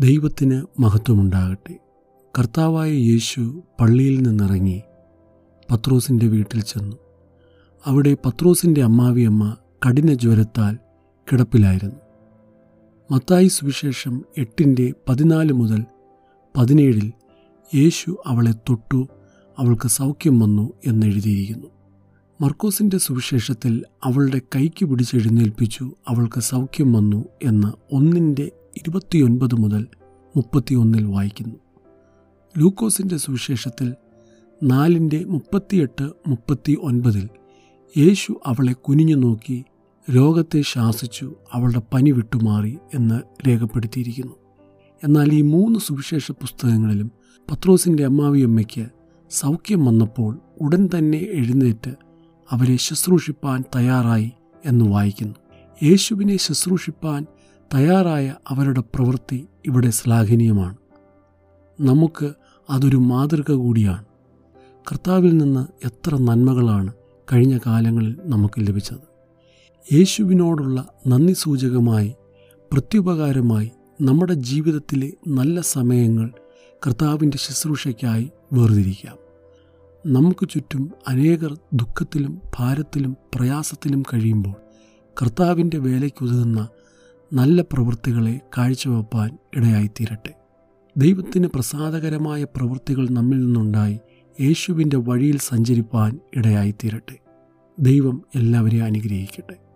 ദൈവത്തിന് മഹത്വമുണ്ടാകട്ടെ. കർത്താവായ യേശു പള്ളിയിൽ നിന്നിറങ്ങി പത്രോസിന്റെ വീട്ടിൽ ചെന്നു. അവിടെ പത്രോസിന്റെ അമ്മാവിയമ്മ കഠിന ജ്വരത്താൽ കിടപ്പിലായിരുന്നു. മത്തായി സുവിശേഷം എട്ടിന്റെ പതിനാല് മുതൽ പതിനേഴിൽ യേശു അവളെ തൊട്ടു അവൾക്ക് സൗഖ്യം വന്നു എന്നെഴുതിയിരിക്കുന്നു മർക്കോസിന്റെ സുവിശേഷത്തിൽ അവളുടെ കൈക്ക് പിടിച്ചെഴുന്നേൽപ്പിച്ചു അവൾക്ക് സൗഖ്യം വന്നു എന്ന് ഒന്നിന്റെ ഇരുപത്തിയൊൻപത് മുതൽ മുപ്പത്തിയൊന്നിൽ വായിക്കുന്നു. ലൂക്കോസിന്റെ സുവിശേഷത്തിൽ നാലിന്റെ മുപ്പത്തിയെട്ട് മുപ്പത്തി ഒൻപതിൽ യേശു അവളെ കുനിഞ്ഞു നോക്കി രോഗത്തെ ശാസിച്ചു അവളുടെ പനി വിട്ടുമാറി എന്ന് രേഖപ്പെടുത്തിയിരിക്കുന്നു. എന്നാൽ ഈ മൂന്ന് സുവിശേഷ പുസ്തകങ്ങളിലും പത്രോസിന്റെ അമ്മാവിയമ്മയ്ക്ക് സൗഖ്യം വന്നപ്പോൾ ഉടൻ തന്നെ എഴുന്നേറ്റ് അവരെ ശുശ്രൂഷിപ്പാൻ തയ്യാറായി എന്ന് വായിക്കുന്നു. യേശുവിനെ ശുശ്രൂഷിപ്പാൻ തയ്യാറായ അവരുടെ പ്രവൃത്തി ഇവിടെ ശ്ലാഘനീയമാണ്. നമുക്ക് അതൊരു മാതൃക കൂടിയാണ്. കർത്താവിൽ നിന്ന് എത്ര നന്മകളാണ് കഴിഞ്ഞ കാലങ്ങളിൽ നമുക്ക് ലഭിച്ചത്. യേശുവിനോടുള്ള നന്ദി സൂചകമായി പ്രത്യുപകാരമായി നമ്മുടെ ജീവിതത്തിലെ നല്ല സമയങ്ങൾ കർത്താവിന്റെ ശുശ്രൂഷയ്ക്കായി വേർതിരിക്കാം. നമുക്ക് ചുറ്റും അനേകർ ദുഃഖത്തിലും ഭാരത്തിലും പ്രയാസത്തിലും കഴിയുമ്പോൾ കർത്താവിന്റെ വേലയ്ക്കുതകുന്ന നല്ല പ്രവൃത്തികളെ കാഴ്ചവെപ്പാൻ ഇടയായിത്തീരട്ടെ. ദൈവത്തിന് പ്രസാദകരമായ പ്രവൃത്തികൾ നമ്മിൽ നിന്നുണ്ടായി യേശുവിന്റെ വഴിയിൽ സഞ്ചരിപ്പാൻ ഇടയായിത്തീരട്ടെ. ദൈവം എല്ലാവരെയും അനുഗ്രഹിക്കട്ടെ.